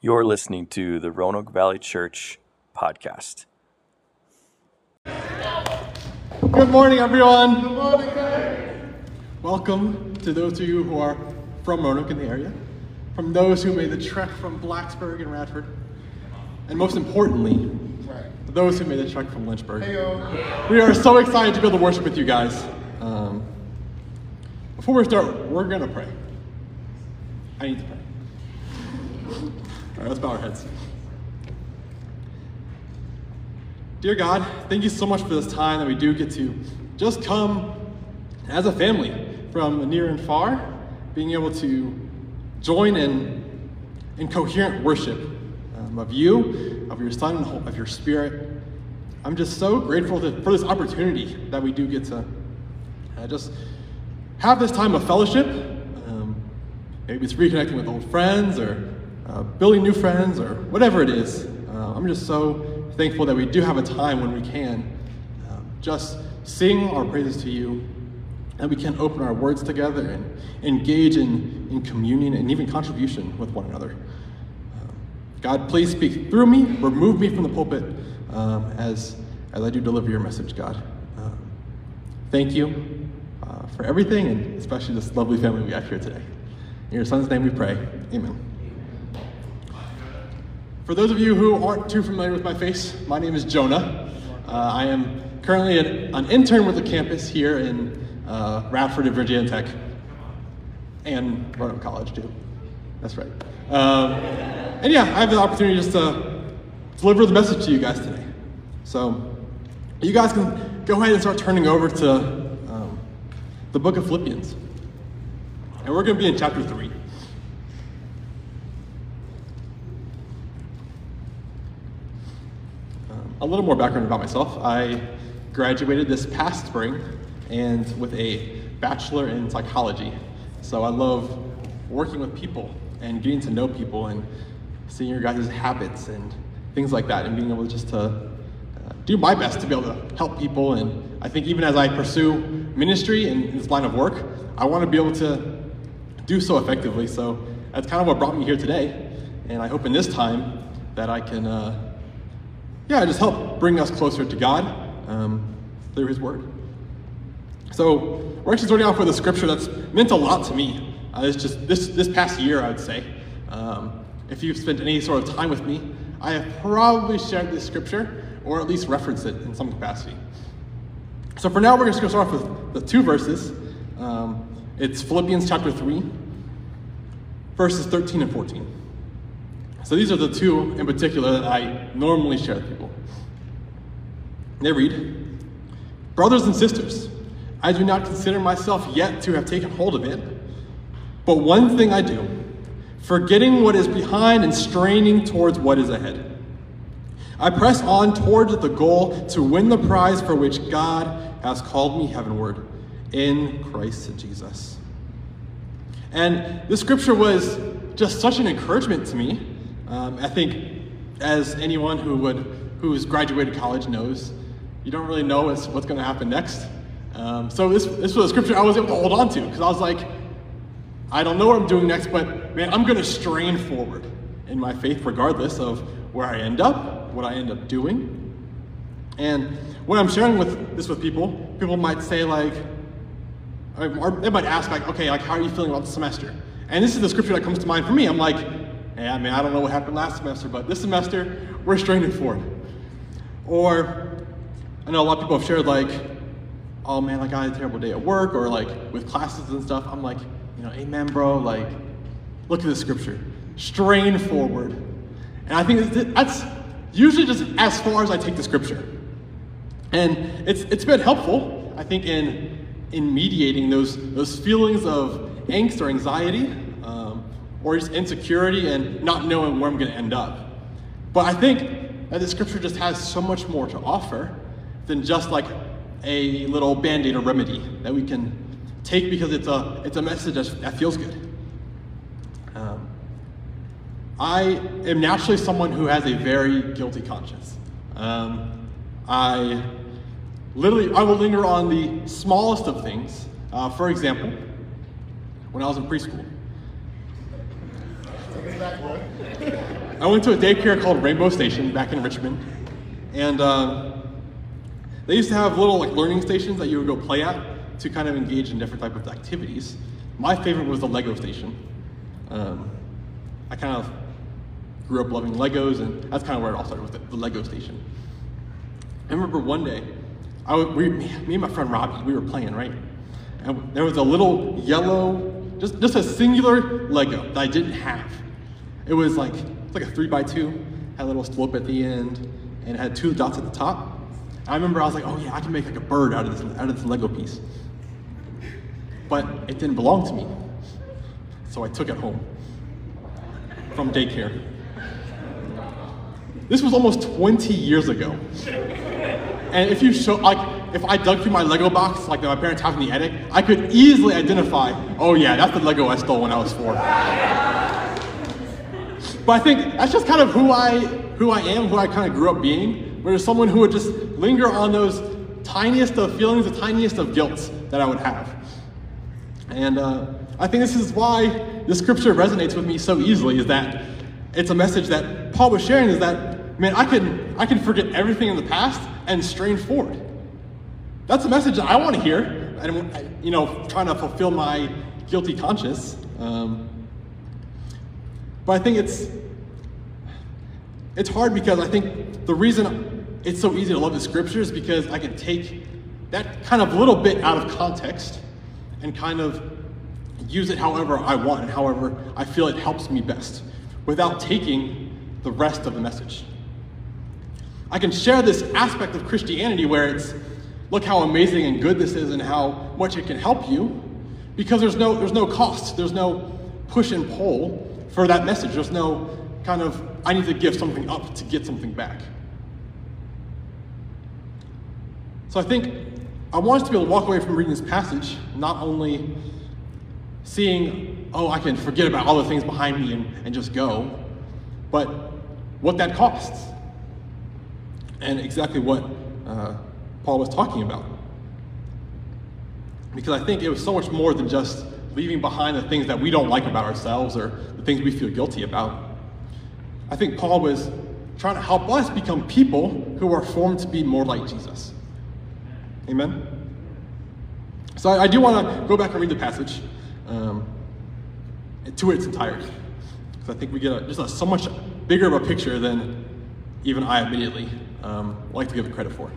You're listening to the Roanoke Valley Church podcast. Good morning, everyone. Good morning. Welcome to those of you who are from Roanoke in the area, from those who made the trek from Blacksburg and Radford, and most importantly, those who made the trek from Lynchburg. We are so excited to be able to worship with you guys. Um, before we start, we're going to pray. I need to pray. All right, let's bow our heads. Dear God, thank you so much for this time that we do get to just come as a family from near and far, being able to join in, in coherent worship um, of you, of your Son, of your Spirit. I'm just so grateful to, for this opportunity that we do get to uh, just have this time of fellowship. Um, maybe it's reconnecting with old friends or uh, building new friends or whatever it is. Uh, I'm just so thankful that we do have a time when we can um, just sing our praises to you and we can open our words together and engage in, in communion and even contribution with one another. Um, God, please speak through me, remove me from the pulpit um, as, as I do deliver your message, God. Um, thank you uh, for everything and especially this lovely family we have here today. In your son's name we pray. Amen. For those of you who aren't too familiar with my face, my name is Jonah. Uh, I am currently an, an, intern with the campus here in uh, Radford and Virginia Tech, and Roanoke College too. That's right. Um, and yeah, I have the opportunity just to deliver the message to you guys today. So you guys can go ahead and start turning over to um, the book of Philippians. And we're going to be in chapter 3. A little more background about myself. I graduated this past spring and with a bachelor in psychology. So I love working with people and getting to know people and seeing your guys' habits and things like that and being able just to uh, do my best to be able to help people. And I think even as I pursue ministry and this line of work, I want to be able to do so effectively. So that's kind of what brought me here today. And I hope in this time that I can uh, yeah, it just help bring us closer to God um, through His Word. So we're actually starting off with a scripture that's meant a lot to me. Uh, it's just this this past year, I would say. Um, if you've spent any sort of time with me, I have probably shared this scripture or at least referenced it in some capacity. So for now, we're just going to start off with the two verses. Um, it's Philippians chapter 3, verses 13 and 14. So these are the two in particular that I normally share with people. They read Brothers and sisters, I do not consider myself yet to have taken hold of it, but one thing I do, forgetting what is behind and straining towards what is ahead. I press on towards the goal to win the prize for which God has called me heavenward in Christ Jesus. And this scripture was just such an encouragement to me um, I think, as anyone who would who's graduated college knows, you don't really know what's, what's going to happen next. Um, so this this was a scripture I was able to hold on to because I was like, I don't know what I'm doing next, but man, I'm going to strain forward in my faith regardless of where I end up, what I end up doing. And when I'm sharing with this with people, people might say like, or they might ask like, okay, like how are you feeling about the semester? And this is the scripture that comes to mind for me. I'm like, I mean, I don't know what happened last semester, but this semester, we're straining forward. Or, I know a lot of people have shared, like, oh man, like I had a terrible day at work, or like with classes and stuff. I'm like, you know, amen, bro. Like, look at the scripture. Strain forward. And I think that's usually just as far as I take the scripture. And it's, it's been helpful, I think, in, in mediating those, those feelings of angst or anxiety or just insecurity and not knowing where I'm going to end up. But I think that the scripture just has so much more to offer than just like a little band aid or remedy that we can take because it's a, it's a message that feels good. Um, I am naturally someone who has a very guilty conscience. Um, I literally, I will linger on the smallest of things. Uh, for example, when I was in preschool, I went to a daycare called Rainbow Station back in Richmond, and um, they used to have little like learning stations that you would go play at to kind of engage in different type of activities. My favorite was the Lego station. Um, I kind of grew up loving Legos, and that's kind of where it all started with the, the Lego station. I remember one day, I was, we, me and my friend Robbie, we were playing, right? And there was a little yellow, just, just a singular Lego that I didn't have. It was like, it's like a three by two, had a little slope at the end, and it had two dots at the top. I remember I was like, oh yeah, I can make like a bird out of this, out of this Lego piece. But it didn't belong to me. So I took it home from daycare. This was almost 20 years ago. And if you show, like, if I dug through my Lego box, like that my parents have in the attic, I could easily identify, oh yeah, that's the Lego I stole when I was four. But I think that's just kind of who I, who I am, who I kind of grew up being, where someone who would just linger on those tiniest of feelings, the tiniest of guilt that I would have. And uh, I think this is why the scripture resonates with me so easily, is that it's a message that Paul was sharing is that, man, I can, I can forget everything in the past and strain forward. That's a message that I want to hear, and you know, trying to fulfill my guilty conscience. Um, but I think it's it's hard because I think the reason it's so easy to love the scriptures is because I can take that kind of little bit out of context and kind of use it however I want and however I feel it helps me best without taking the rest of the message. I can share this aspect of Christianity where it's, look how amazing and good this is and how much it can help you, because there's no, there's no cost, there's no push and pull for that message. There's no kind of, I need to give something up to get something back. So I think I want us to be able to walk away from reading this passage, not only seeing, oh, I can forget about all the things behind me and, and just go, but what that costs and exactly what uh, Paul was talking about. Because I think it was so much more than just leaving behind the things that we don't like about ourselves or the things we feel guilty about. I think Paul was trying to help us become people who are formed to be more like Jesus. Amen? So I, I do want to go back and read the passage um, to its entirety. Because I think we get a, just a, so much bigger of a picture than even I immediately um, like to give it credit for.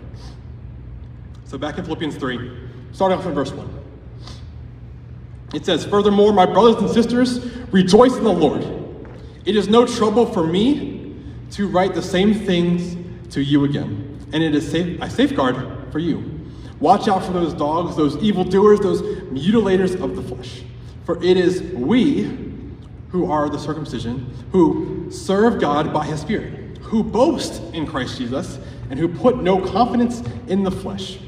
So back in Philippians 3, starting off in verse 1. It says, Furthermore, my brothers and sisters, rejoice in the Lord. It is no trouble for me to write the same things to you again, and it is safe, a safeguard for you. Watch out for those dogs, those evildoers, those mutilators of the flesh. For it is we who are the circumcision who serve God by his Spirit who boast in Christ Jesus and who put no confidence in the flesh.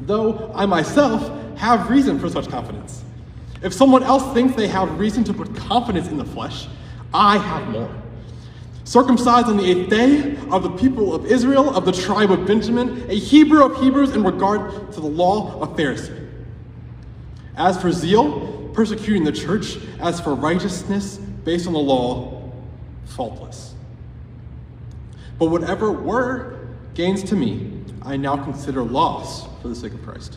Though I myself have reason for such confidence. If someone else thinks they have reason to put confidence in the flesh, I have more. Circumcised on the eighth day of the people of Israel, of the tribe of Benjamin, a Hebrew of Hebrews in regard to the law of Pharisee. As for zeal, persecuting the church, as for righteousness based on the law, faultless. But whatever were gains to me, I now consider loss for the sake of Christ.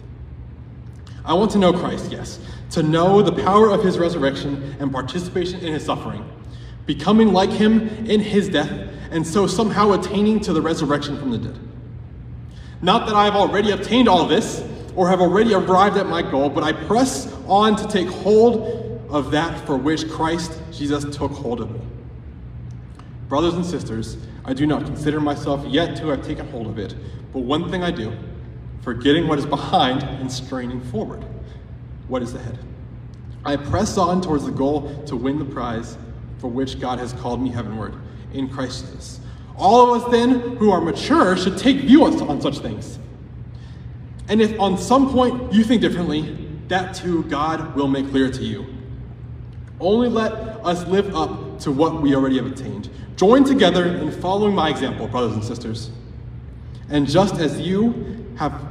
I want to know Christ, yes, to know the power of his resurrection and participation in his suffering, becoming like him in his death, and so somehow attaining to the resurrection from the dead. Not that I have already obtained all this or have already arrived at my goal, but I press on to take hold of that for which Christ Jesus took hold of me. Brothers and sisters, I do not consider myself yet to have taken hold of it, but one thing I do, forgetting what is behind and straining forward. What is ahead? I press on towards the goal to win the prize for which God has called me heavenward in Christ Jesus. All of us then who are mature should take view on, such things. And if on some point you think differently, that too God will make clear to you. Only let us live up to what we already have attained. Join together in following my example, brothers and sisters. And just as you have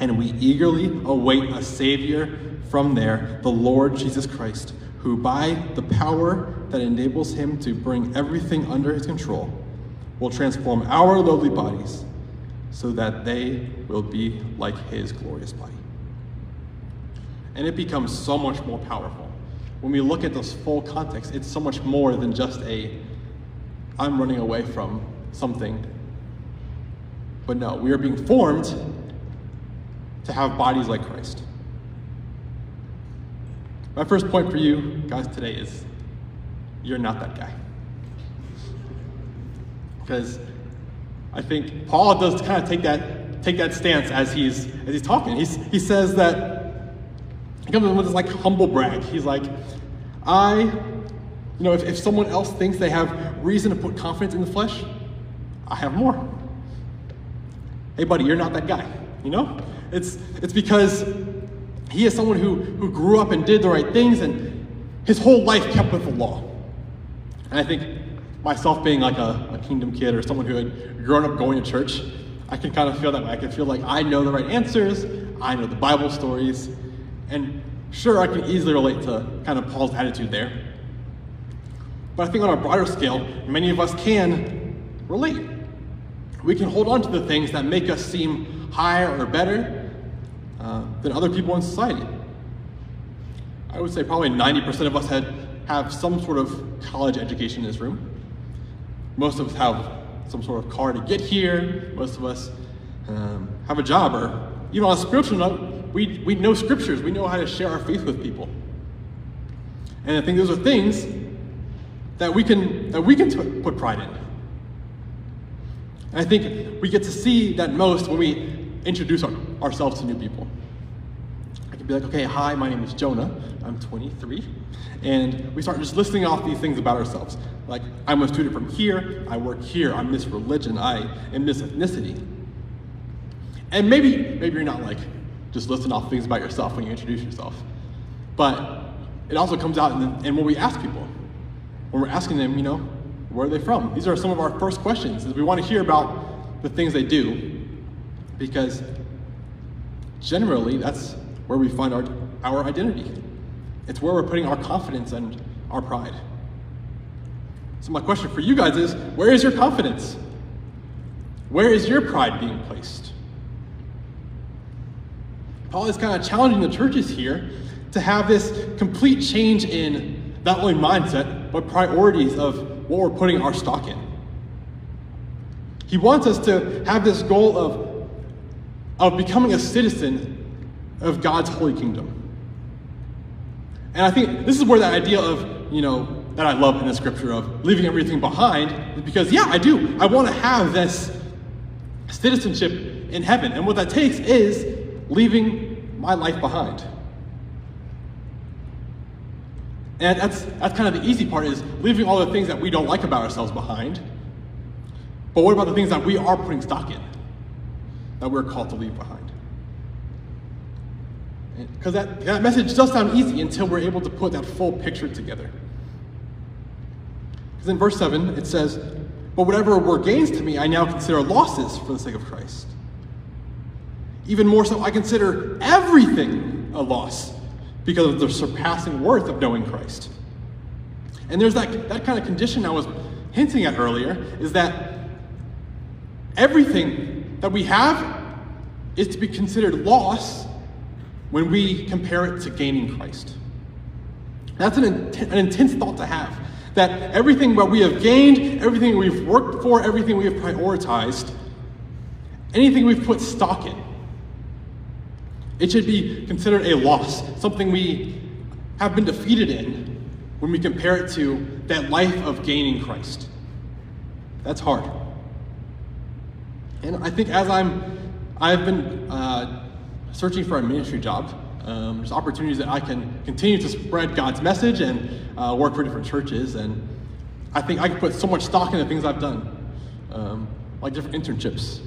And we eagerly await a Savior from there, the Lord Jesus Christ, who by the power that enables him to bring everything under his control will transform our lowly bodies so that they will be like his glorious body. And it becomes so much more powerful. When we look at this full context, it's so much more than just a I'm running away from something. But no, we are being formed to have bodies like Christ. My first point for you guys today is you're not that guy. Because I think Paul does kind of take that take that stance as he's as he's talking. He's, he says that he comes with this like humble brag. He's like, I, you know, if, if someone else thinks they have reason to put confidence in the flesh, I have more. Hey buddy, you're not that guy, you know? It's it's because he is someone who, who grew up and did the right things and his whole life kept with the law. And I think myself being like a, a kingdom kid or someone who had grown up going to church, I can kind of feel that way. I can feel like I know the right answers, I know the Bible stories, and sure, I can easily relate to kind of Paul's attitude there. But I think on a broader scale, many of us can relate. We can hold on to the things that make us seem higher or better uh, than other people in society. I would say probably 90% of us had, have some sort of college education in this room. Most of us have some sort of car to get here. Most of us um, have a job, or even on a spiritual note, we, we know scriptures. We know how to share our faith with people. And I think those are things that we can that we can put pride in. And I think we get to see that most when we introduce our, ourselves to new people. I can be like, okay, hi, my name is Jonah. I'm 23. And we start just listing off these things about ourselves. Like, I'm a student from here, I work here, I'm this religion, I am this ethnicity. And maybe, maybe you're not like just listing off things about yourself when you introduce yourself. But it also comes out in, in when we ask people. When we're asking them, you know, where are they from? These are some of our first questions. Is we want to hear about the things they do because generally that's where we find our, our identity. It's where we're putting our confidence and our pride. So, my question for you guys is where is your confidence? Where is your pride being placed? Paul is kind of challenging the churches here to have this complete change in not only mindset, but priorities of what we're putting our stock in. He wants us to have this goal of, of becoming a citizen of God's holy kingdom. And I think this is where that idea of, you know, that I love in the scripture of leaving everything behind because, yeah, I do. I want to have this citizenship in heaven. And what that takes is leaving my life behind. And that's, that's kind of the easy part is leaving all the things that we don't like about ourselves behind. But what about the things that we are putting stock in, that we're called to leave behind? Because that, that message does sound easy until we're able to put that full picture together. Because in verse 7, it says, But whatever were gains to me, I now consider losses for the sake of Christ. Even more so, I consider everything a loss because of the surpassing worth of knowing Christ. And there's that, that kind of condition I was hinting at earlier is that everything that we have is to be considered loss when we compare it to gaining Christ. That's an, an intense thought to have. That everything that we have gained, everything we've worked for, everything we have prioritized, anything we've put stock in. It should be considered a loss, something we have been defeated in when we compare it to that life of gaining Christ. That's hard. And I think as I'm, I've been uh, searching for a ministry job, um, there's opportunities that I can continue to spread God's message and uh, work for different churches. And I think I can put so much stock in the things I've done, um, like different internships.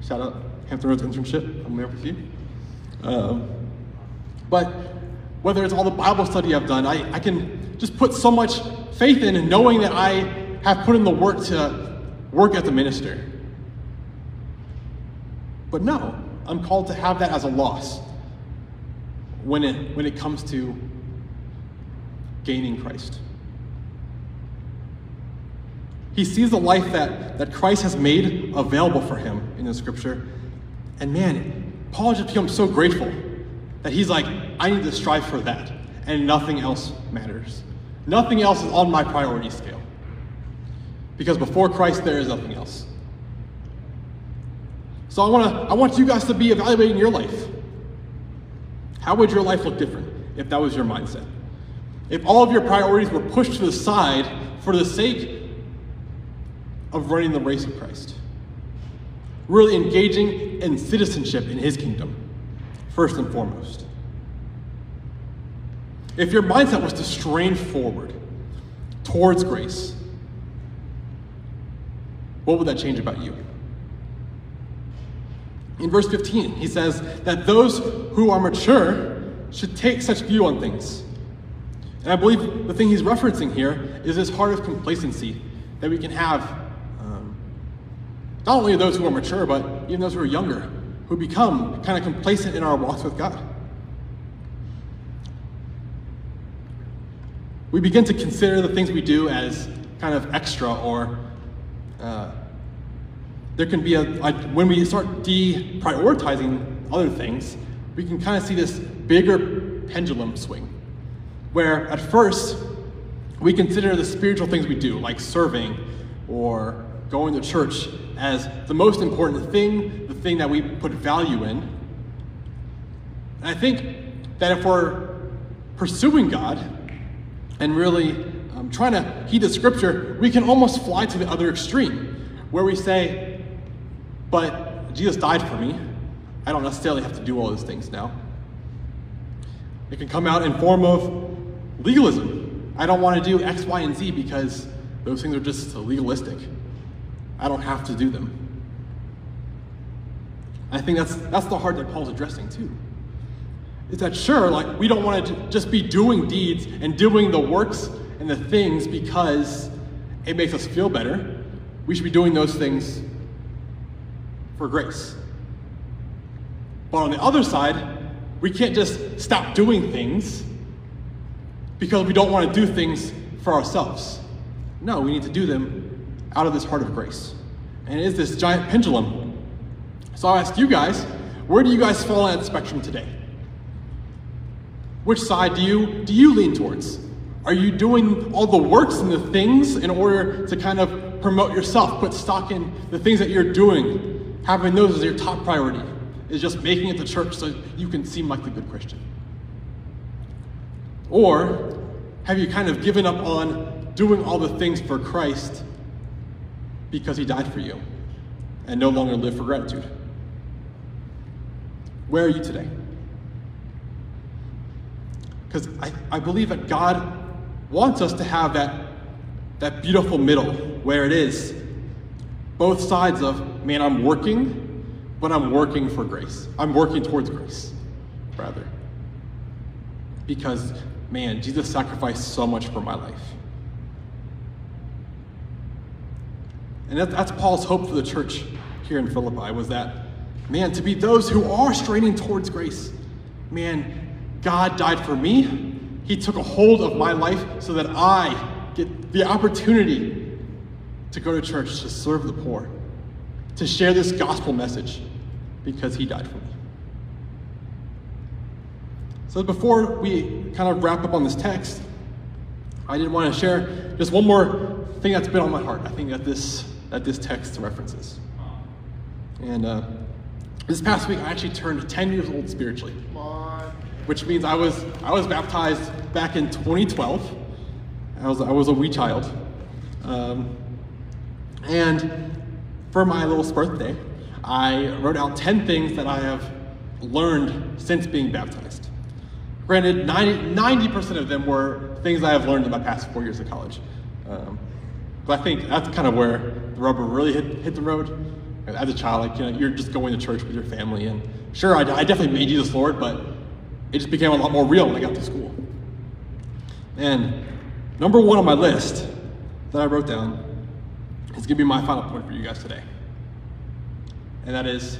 Shout out Hampton Roads internship. I'm there with you. Um, but whether it's all the Bible study I've done, I, I can just put so much faith in and knowing that I have put in the work to work as a minister. But no, I'm called to have that as a loss when it, when it comes to gaining Christ. He sees the life that, that Christ has made available for him in the scripture. And man, Paul just becomes so grateful that he's like, I need to strive for that, and nothing else matters. Nothing else is on my priority scale. Because before Christ, there is nothing else. So I want to I want you guys to be evaluating your life. How would your life look different if that was your mindset? If all of your priorities were pushed to the side for the sake of running the race of Christ. Really engaging in citizenship in his kingdom, first and foremost. If your mindset was to strain forward towards grace, what would that change about you? In verse 15, he says that those who are mature should take such view on things. And I believe the thing he's referencing here is this heart of complacency that we can have, not only those who are mature, but even those who are younger, who become kind of complacent in our walks with God. We begin to consider the things we do as kind of extra or uh, there can be a, a, when we start deprioritizing other things, we can kind of see this bigger pendulum swing. Where at first, we consider the spiritual things we do, like serving or going to church, as the most important thing, the thing that we put value in. And I think that if we're pursuing God and really um, trying to heed the scripture, we can almost fly to the other extreme, where we say, but Jesus died for me. I don't necessarily have to do all those things now. It can come out in form of legalism. I don't want to do X, Y, and Z because those things are just legalistic. I don't have to do them. I think that's that's the heart that Paul's addressing too. Is that sure, like we don't want to just be doing deeds and doing the works and the things because it makes us feel better. We should be doing those things for grace. But on the other side, we can't just stop doing things because we don't want to do things for ourselves. No, we need to do them out of this heart of grace. And it is this giant pendulum. So I'll ask you guys, where do you guys fall on that spectrum today? Which side do you do you lean towards? Are you doing all the works and the things in order to kind of promote yourself, put stock in the things that you're doing having those as your top priority is just making it to church so you can seem like the good Christian? Or have you kind of given up on doing all the things for Christ because he died for you and no longer live for gratitude? Where are you today? Because I, I believe that God wants us to have that, that beautiful middle where it is both sides of, man, I'm working, but I'm working for grace. I'm working towards grace, rather. Because, man, Jesus sacrificed so much for my life. And that, that's Paul's hope for the church here in Philippi was that, man, to be those who are straining towards grace. Man, God died for me. He took a hold of my life so that I get the opportunity to go to church, to serve the poor, to share this gospel message because he died for me. So before we kind of wrap up on this text, I did want to share just one more thing that's been on my heart. I think that this that this text references. And uh, this past week, I actually turned 10 years old spiritually, which means I was I was baptized back in 2012. I was I was a wee child, um, and for my little birthday, I wrote out 10 things that I have learned since being baptized. Granted, 90, percent of them were things I have learned in my past four years of college. Um, but I think that's kind of where rubber really hit, hit the road. As a child, like you know, you're just going to church with your family, and sure, I, I definitely made Jesus Lord, but it just became a lot more real when I got to school. And number one on my list that I wrote down is going to be my final point for you guys today. And that is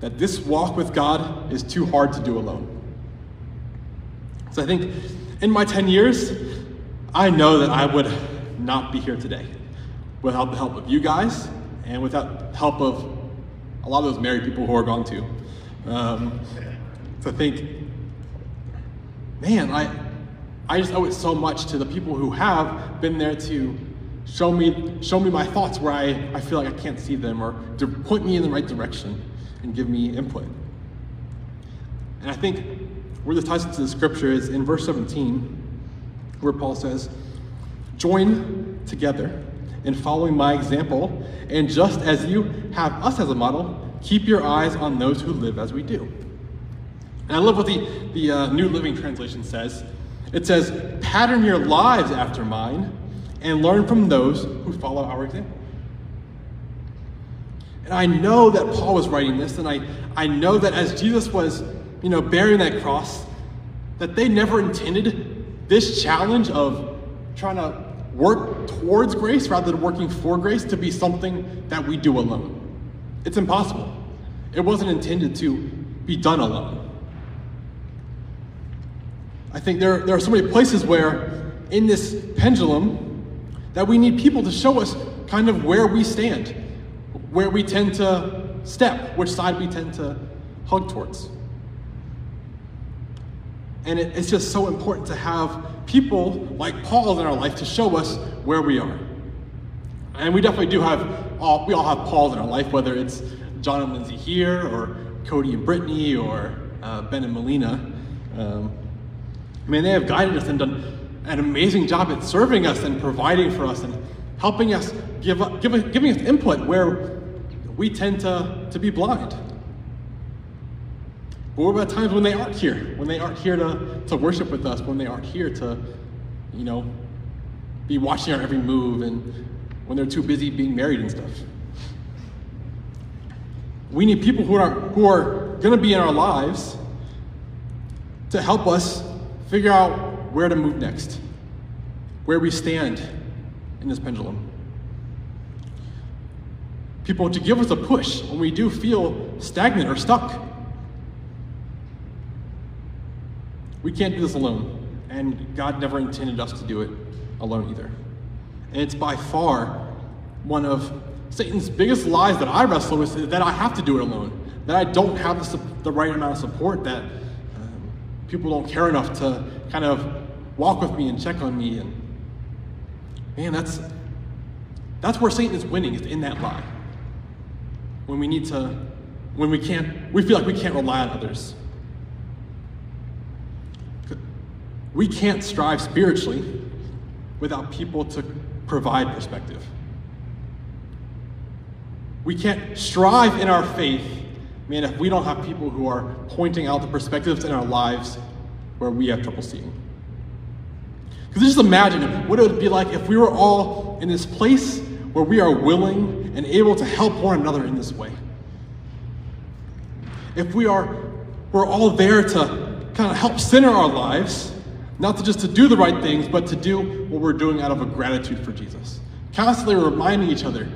that this walk with God is too hard to do alone. So I think in my 10 years, I know that I would not be here today without the help of you guys and without the help of a lot of those married people who are gone too. Um, I think, man, I, I just owe it so much to the people who have been there to show me, show me my thoughts where I, I feel like I can't see them or to point me in the right direction and give me input. And I think where this ties into the scripture is in verse 17, where Paul says, Join together in following my example, and just as you have us as a model, keep your eyes on those who live as we do. And I love what the, the uh, New Living Translation says. It says, Pattern your lives after mine and learn from those who follow our example. And I know that Paul was writing this, and I, I know that as Jesus was, you know, bearing that cross, that they never intended this challenge of trying to work towards grace rather than working for grace to be something that we do alone. It's impossible. It wasn't intended to be done alone. I think there, there are so many places where in this pendulum that we need people to show us kind of where we stand, where we tend to step, which side we tend to hug towards. And it, it's just so important to have people like Paul in our life to show us where we are. And we definitely do have, all, we all have Pauls in our life, whether it's John and Lindsay here, or Cody and Brittany, or uh, Ben and Melina. Um, I mean, they have guided us and done an amazing job at serving us and providing for us and helping us, give, give, giving us input where we tend to, to be blind. But what about times when they aren't here? When they aren't here to, to worship with us, when they aren't here to, you know, be watching our every move and when they're too busy being married and stuff. We need people who are, who are going to be in our lives to help us figure out where to move next, where we stand in this pendulum. People to give us a push when we do feel stagnant or stuck. We can't do this alone, and God never intended us to do it alone either. And it's by far one of Satan's biggest lies that I wrestle with is that I have to do it alone, that I don't have the, the right amount of support, that um, people don't care enough to kind of walk with me and check on me. And man, that's that's where Satan is winning, is in that lie. When we need to, when we can't, we feel like we can't rely on others. We can't strive spiritually without people to provide perspective. We can't strive in our faith, man, if we don't have people who are pointing out the perspectives in our lives where we have trouble seeing. Because just imagine what it would be like if we were all in this place where we are willing and able to help one another in this way. If we are we're all there to kind of help center our lives not to just to do the right things, but to do what we're doing out of a gratitude for Jesus. Constantly reminding each other,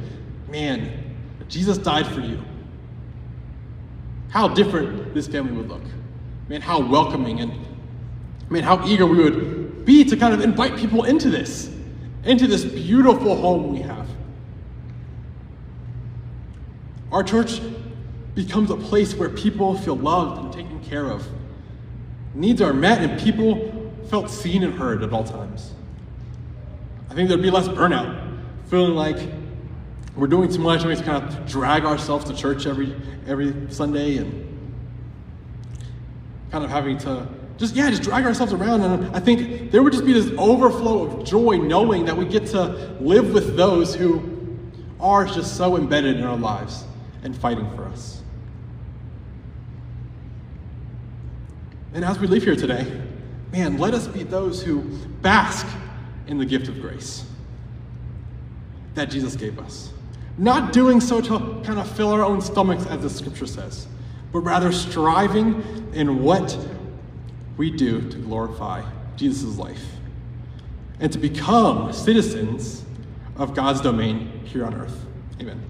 man, Jesus died for you. How different this family would look. Man, how welcoming and man, how eager we would be to kind of invite people into this, into this beautiful home we have. Our church becomes a place where people feel loved and taken care of. Needs are met and people felt seen and heard at all times. I think there'd be less burnout, feeling like we're doing too much, and we just kind of drag ourselves to church every every Sunday and kind of having to just yeah, just drag ourselves around. And I think there would just be this overflow of joy knowing that we get to live with those who are just so embedded in our lives and fighting for us. And as we leave here today, man, let us be those who bask in the gift of grace that Jesus gave us. Not doing so to kind of fill our own stomachs, as the scripture says, but rather striving in what we do to glorify Jesus' life and to become citizens of God's domain here on earth. Amen.